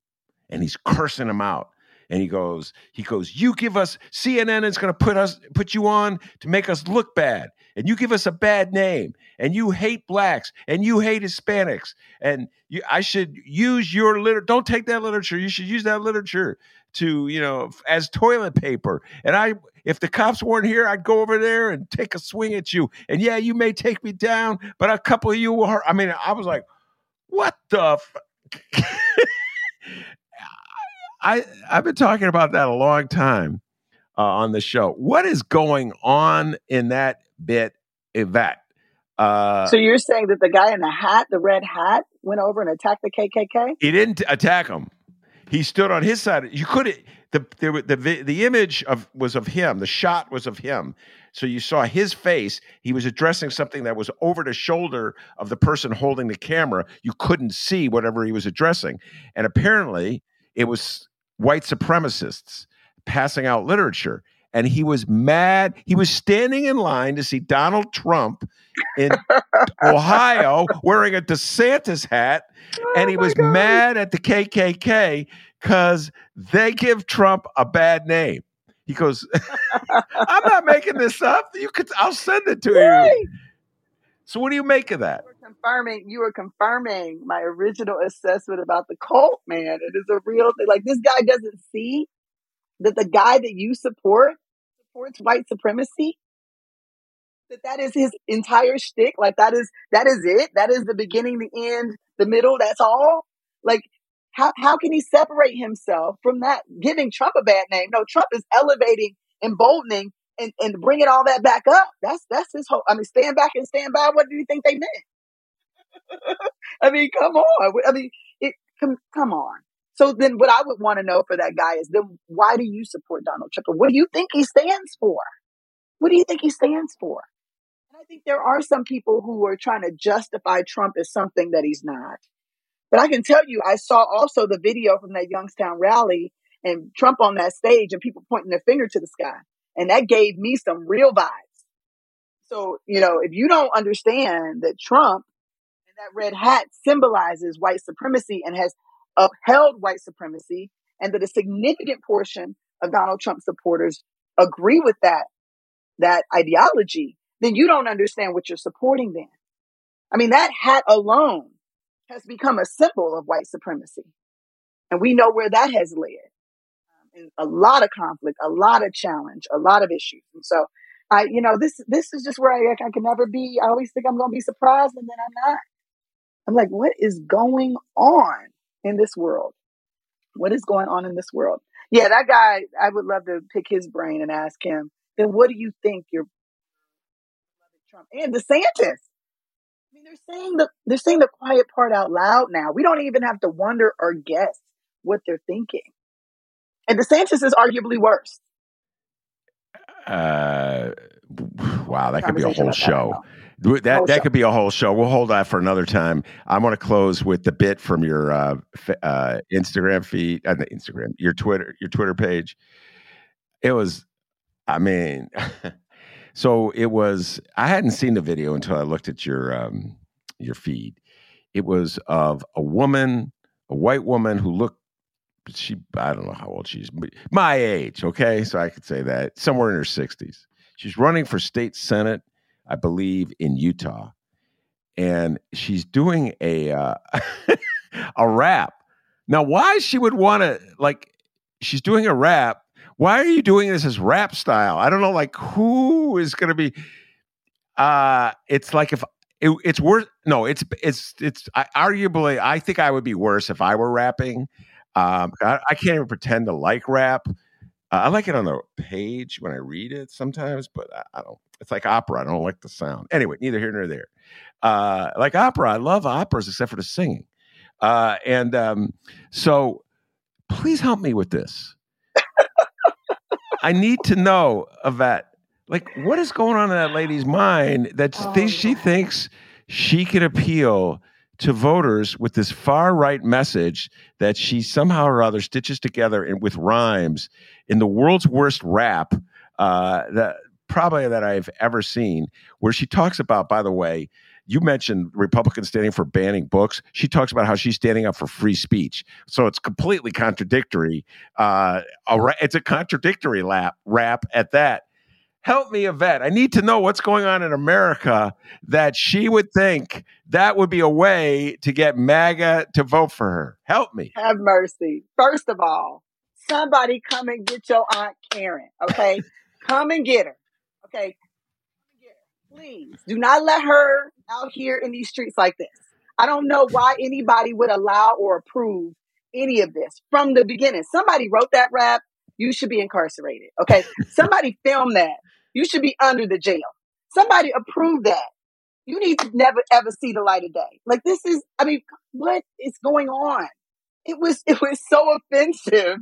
and he's cursing him out. And he goes he goes you give us cnn is going to put us put you on to make us look bad. And you give us a bad name. And you hate blacks. And you hate hispanics. And you, i should use your literature don't take that literature. You should use that literature to you know as toilet paper. And i if the cops weren't here i'd go over there and take a swing at you. And yeah you may take me down but a couple of you were i mean i was like what the f-? I I've been talking about that a long time uh, on the show. What is going on in that bit, Yvette? Uh, so you're saying that the guy in the hat, the red hat, went over and attacked the KKK? He didn't attack him. He stood on his side. You could the the the, the image of was of him. The shot was of him. So you saw his face. He was addressing something that was over the shoulder of the person holding the camera. You couldn't see whatever he was addressing, and apparently it was white supremacists passing out literature. And he was mad. He was standing in line to see Donald Trump in Ohio wearing a DeSantis hat, oh and he was God. mad at the KKK because they give Trump a bad name. He goes, "I'm not making this up. You could, I'll send it to right. you." So, what do you make of that? Confirming, you were confirming my original assessment about the cult. Man, it is a real thing. Like this guy doesn't see that the guy that you support supports white supremacy. That that is his entire shtick. Like that is that is it. That is the beginning, the end, the middle. That's all. Like how, how can he separate himself from that giving Trump a bad name? No, Trump is elevating, emboldening, and, and bringing all that back up. That's that's his whole. I mean, stand back and stand by. What do you think they meant? I mean, come on. I mean, it come come on. So then, what I would want to know for that guy is then why do you support Donald Trump? What do you think he stands for? What do you think he stands for? And I think there are some people who are trying to justify Trump as something that he's not. But I can tell you, I saw also the video from that Youngstown rally and Trump on that stage and people pointing their finger to the sky. And that gave me some real vibes. So, you know, if you don't understand that Trump that red hat symbolizes white supremacy and has upheld white supremacy and that a significant portion of Donald Trump supporters agree with that, that ideology, then you don't understand what you're supporting then. I mean, that hat alone has become a symbol of white supremacy. And we know where that has led. In a lot of conflict, a lot of challenge, a lot of issues. And so I, you know, this, this is just where I, I can never be. I always think I'm going to be surprised and then I'm not. I'm like, what is going on in this world? What is going on in this world? Yeah, that guy, I would love to pick his brain and ask him, then what do you think you're Trump and DeSantis? I mean, they're saying the they're saying the quiet part out loud now. We don't even have to wonder or guess what they're thinking. And DeSantis is arguably worse. Uh, wow, that could be a whole show. That that, that could be a whole show. We'll hold that for another time. I want to close with the bit from your uh, uh, Instagram feed, and uh, Instagram, your Twitter, your Twitter page. It was, I mean, so it was. I hadn't seen the video until I looked at your um, your feed. It was of a woman, a white woman who looked she I don't know how old she's my age, okay? So I could say that somewhere in her 60s. She's running for state senate, I believe in Utah. And she's doing a uh, a rap. Now why she would want to like she's doing a rap. Why are you doing this as rap style? I don't know like who is going to be uh it's like if it, it's worse. No, it's it's it's I, arguably. I think I would be worse if I were rapping. Um, I, I can't even pretend to like rap. I like it on the page when I read it sometimes, but I, I, don't. It's like opera. I don't like the sound. Anyway, neither here nor there. Uh, like opera, I love operas except for the singing. Uh, and um, so, please help me with this. I need to know, Yvette, like what is going on in that lady's mind that oh, she thinks she can appeal to voters with this far right message that she somehow or other stitches together in, with rhymes in the world's worst rap uh, that probably that I've ever seen, where she talks about, by the way, you mentioned Republicans standing for banning books. She talks about how she's standing up for free speech. So it's completely contradictory. Uh, it's a contradictory lap, rap at that help me, Yvette. I need to know what's going on in America that she would think that would be a way to get MAGA to vote for her. Help me. Have mercy. First of all, somebody come and get your Aunt Karen, okay? come and get her, okay? Please do not let her out here in these streets like this. I don't know why anybody would allow or approve any of this from the beginning. Somebody wrote that rap. You should be incarcerated. Okay. Somebody filmed that. You should be under the jail. Somebody approve that. You need to never ever see the light of day. Like this is, I mean, what is going on? It was, it was so offensive.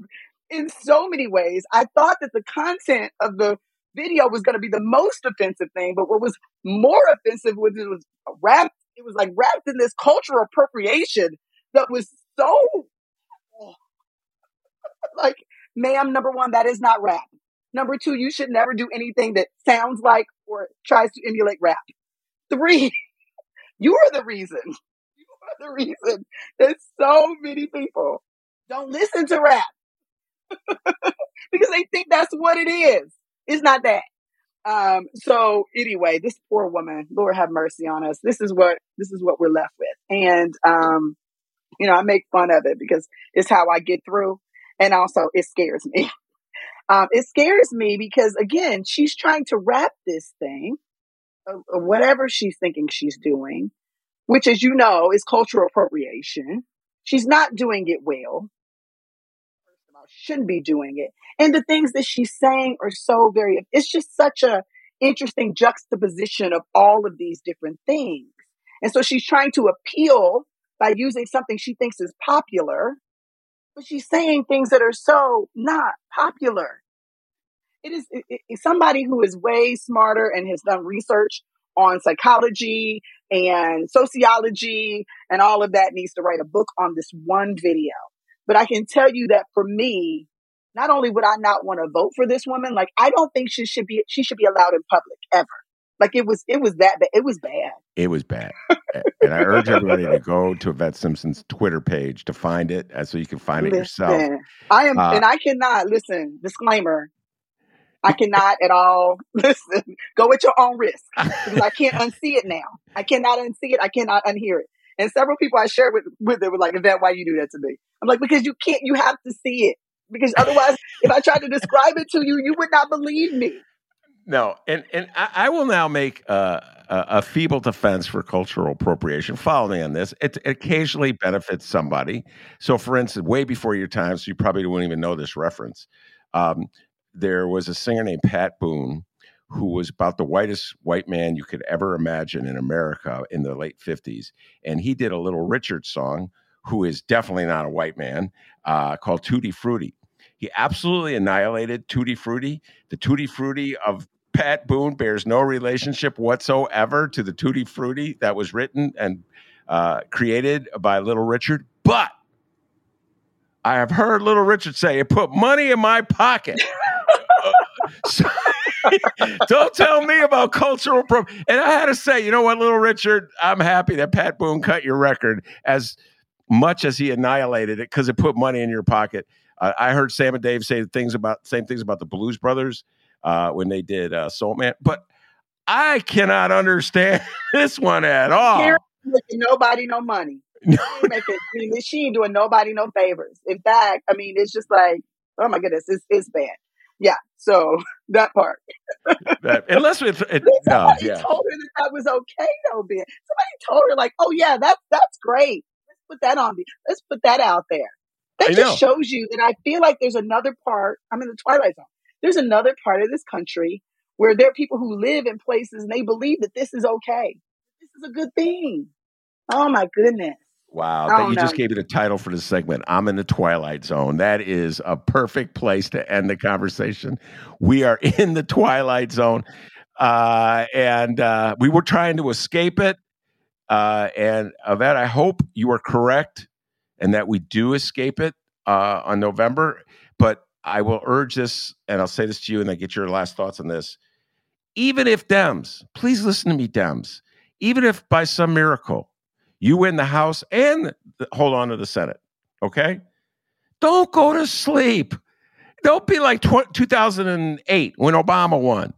in so many ways. I thought that the content of the video was going to be the most offensive thing, but what was more offensive was it was wrapped. It was like wrapped in this cultural appropriation that was so oh, like, ma'am, number one, that is not rap. Number two, you should never do anything that sounds like or tries to emulate rap. Three, you are the reason. You are the reason that so many people don't listen to rap because they think that's what it is. It's not that. Um, so anyway, this poor woman, Lord have mercy on us. This is what this is what we're left with. And um, you know, I make fun of it because it's how I get through. And also it scares me. Um, it scares me because again, she's trying to wrap this thing, uh, whatever she's thinking she's doing, which as you know is cultural appropriation. She's not doing it well. Shouldn't be doing it. And the things that she's saying are so very, it's just such a interesting juxtaposition of all of these different things. And so she's trying to appeal by using something she thinks is popular but she's saying things that are so not popular. It is it, it, somebody who is way smarter and has done research on psychology and sociology and all of that needs to write a book on this one video. But I can tell you that for me, not only would I not want to vote for this woman, like I don't think she should be she should be allowed in public ever. Like it was, it was that bad. It was bad. It was bad. and I urge everybody to go to Yvette Simpson's Twitter page to find it, uh, so you can find listen, it yourself. I am, uh, and I cannot listen. Disclaimer: I cannot at all listen. Go at your own risk because I can't unsee it now. I cannot unsee it. I cannot unhear it. And several people I shared with with it were like, "Yvette, why you do that to me?" I'm like, "Because you can't. You have to see it. Because otherwise, if I tried to describe it to you, you would not believe me." No, and and I, I will now make a, a, feeble defense for cultural appropriation. Follow me on this. It, it, occasionally benefits somebody. So, for instance, way before your time, so you probably wouldn't even know this reference. Um, there was a singer named Pat Boone who was about the whitest white man you could ever imagine in America in the late 50s. And he did a Little Richard song, who is definitely not a white man, uh, called Tutti Frutti. He absolutely annihilated Tutti Frutti. The Tutti Frutti of Pat Boone bears no relationship whatsoever to the Tutti Frutti that was written and uh, created by Little Richard. But I have heard Little Richard say, it put money in my pocket. so, don't tell me about cultural pro. And I had to say, you know what, Little Richard, I'm happy that Pat Boone cut your record as much as he annihilated it because it put money in your pocket. Uh, I heard Sam and Dave say things about same things about the Blues Brothers uh, when they did uh, Soul Man. But I cannot understand this one at all. Nobody no money. making, I mean, she ain't doing nobody no favors. In fact, I mean, it's just like, oh my goodness, it's, it's bad. Yeah. So that part. that, unless it, it no, yeah. told her that that was okay though, Ben. Somebody told her like, oh yeah, that's that's great. Let's put that on. Me. Let's put that out there. That I just know. shows you that I feel like there's another part. I'm in the twilight zone. There's another part of this country where there are people who live in places and they believe that this is okay. This is a good thing. Oh my goodness. Wow, that you know. just gave me the title for the segment. I'm in the twilight zone. That is a perfect place to end the conversation. We are in the twilight zone, uh, and uh, we were trying to escape it. Uh, and Yvette, I hope you are correct, and that we do escape it uh, on November. I will urge this, and I'll say this to you, and I get your last thoughts on this. Even if Dems, please listen to me, Dems, even if by some miracle you win the House and hold on to the Senate, okay? Don't go to sleep. Don't be like 2008 when Obama won.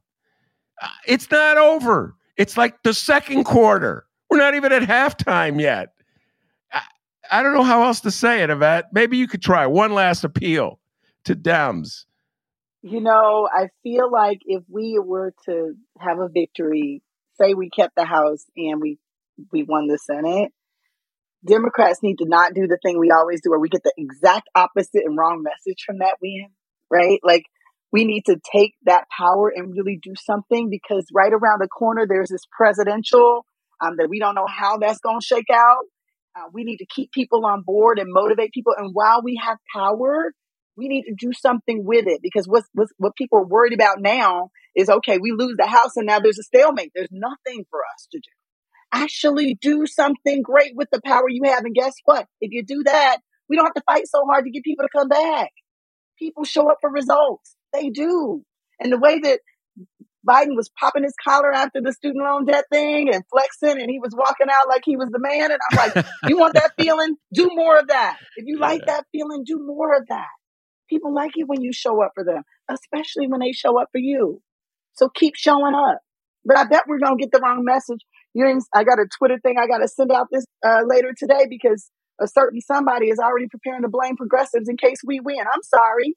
Uh, it's not over. It's like the second quarter. We're not even at halftime yet. I, I don't know how else to say it, Yvette. Maybe you could try one last appeal to Dems? You know, I feel like if we were to have a victory, say we kept the House and we we won the Senate, Democrats need to not do the thing we always do, where we get the exact opposite and wrong message from that win, right? Like we need to take that power and really do something because right around the corner there's this presidential um, that we don't know how that's going to shake out. Uh, we need to keep people on board and motivate people. And while we have power, we need to do something with it because what's, what's, what people are worried about now is okay, we lose the House and now there's a stalemate. There's nothing for us to do. Actually do something great with the power you have. And guess what? If you do that, we don't have to fight so hard to get people to come back. People show up for results. They do. And the way that Biden was popping his collar after the student loan debt thing and flexing and he was walking out like he was the man. And I'm like, you want that feeling? Do more of that. If you like that feeling, do more of that. People like it when you show up for them, especially when they show up for you. So keep showing up. But I bet we're going to get the wrong message. You're I got a Twitter thing I got to send out this uh, later today because a certain somebody is already preparing to blame progressives in case we win. I'm sorry.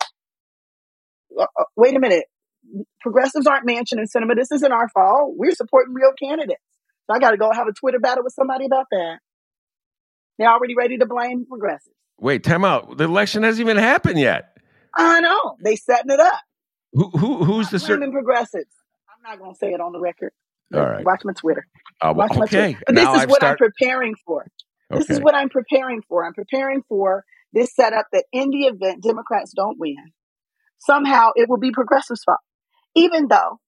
Uh, uh, wait a minute. Progressives aren't Manchin and Sinema. This isn't our fault. We're supporting real candidates. So I got to go have a Twitter battle with somebody about that. They're already ready to blame progressives. Wait, time out. The election hasn't even happened yet. I know. They setting it up. Who, who who's the certain progressives? I'm not going to say it on the record. All right. Watch my Twitter. Uh, Watch okay. My Twitter. But this now is I've what start... I'm preparing for. Okay. This is what I'm preparing for. I'm preparing for this setup that in the event Democrats don't win, somehow it will be progressives' fault. Even though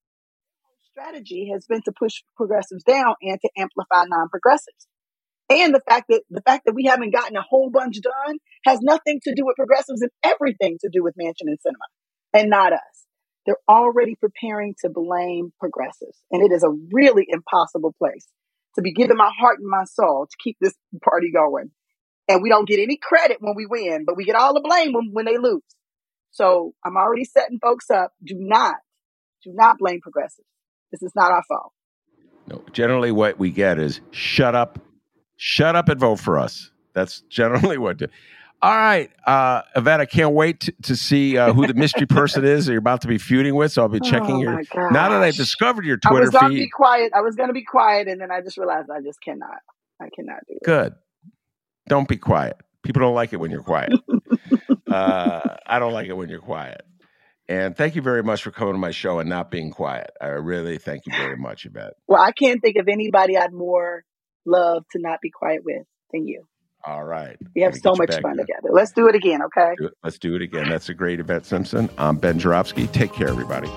strategy has been to push progressives down and to amplify non-progressives. And the fact that the fact that we haven't gotten a whole bunch done has nothing to do with progressives and everything to do with Manchin and Sinema and not us. They're already preparing to blame progressives. And it is a really impossible place to be giving my heart and my soul to keep this party going. And we don't get any credit when we win, but we get all the blame when, when they lose. So I'm already setting folks up. Do not, do not blame progressives. This is not our fault. No, generally what we get is shut up, shut up and vote for us. That's generally what. Do. All right, uh, Yvette, I can't wait to, to see uh, who the mystery person is that you're about to be feuding with. So I'll be checking oh your. Now that I've discovered your Twitter I was gonna feed, be quiet. I was going to be quiet, and then I just realized I just cannot. I cannot do it. Good. Don't be quiet. People don't like it when you're quiet. uh, I don't like it when you're quiet. And thank you very much for coming to my show and not being quiet. I really thank you very much, Yvette. Well, I can't think of anybody I'd more love to not be quiet with than you. All right. We have so much fun together. Let's do it again, okay? Let's do it again. That's a great Yvette, Simpson. I'm Ben Joravsky. Take care, everybody.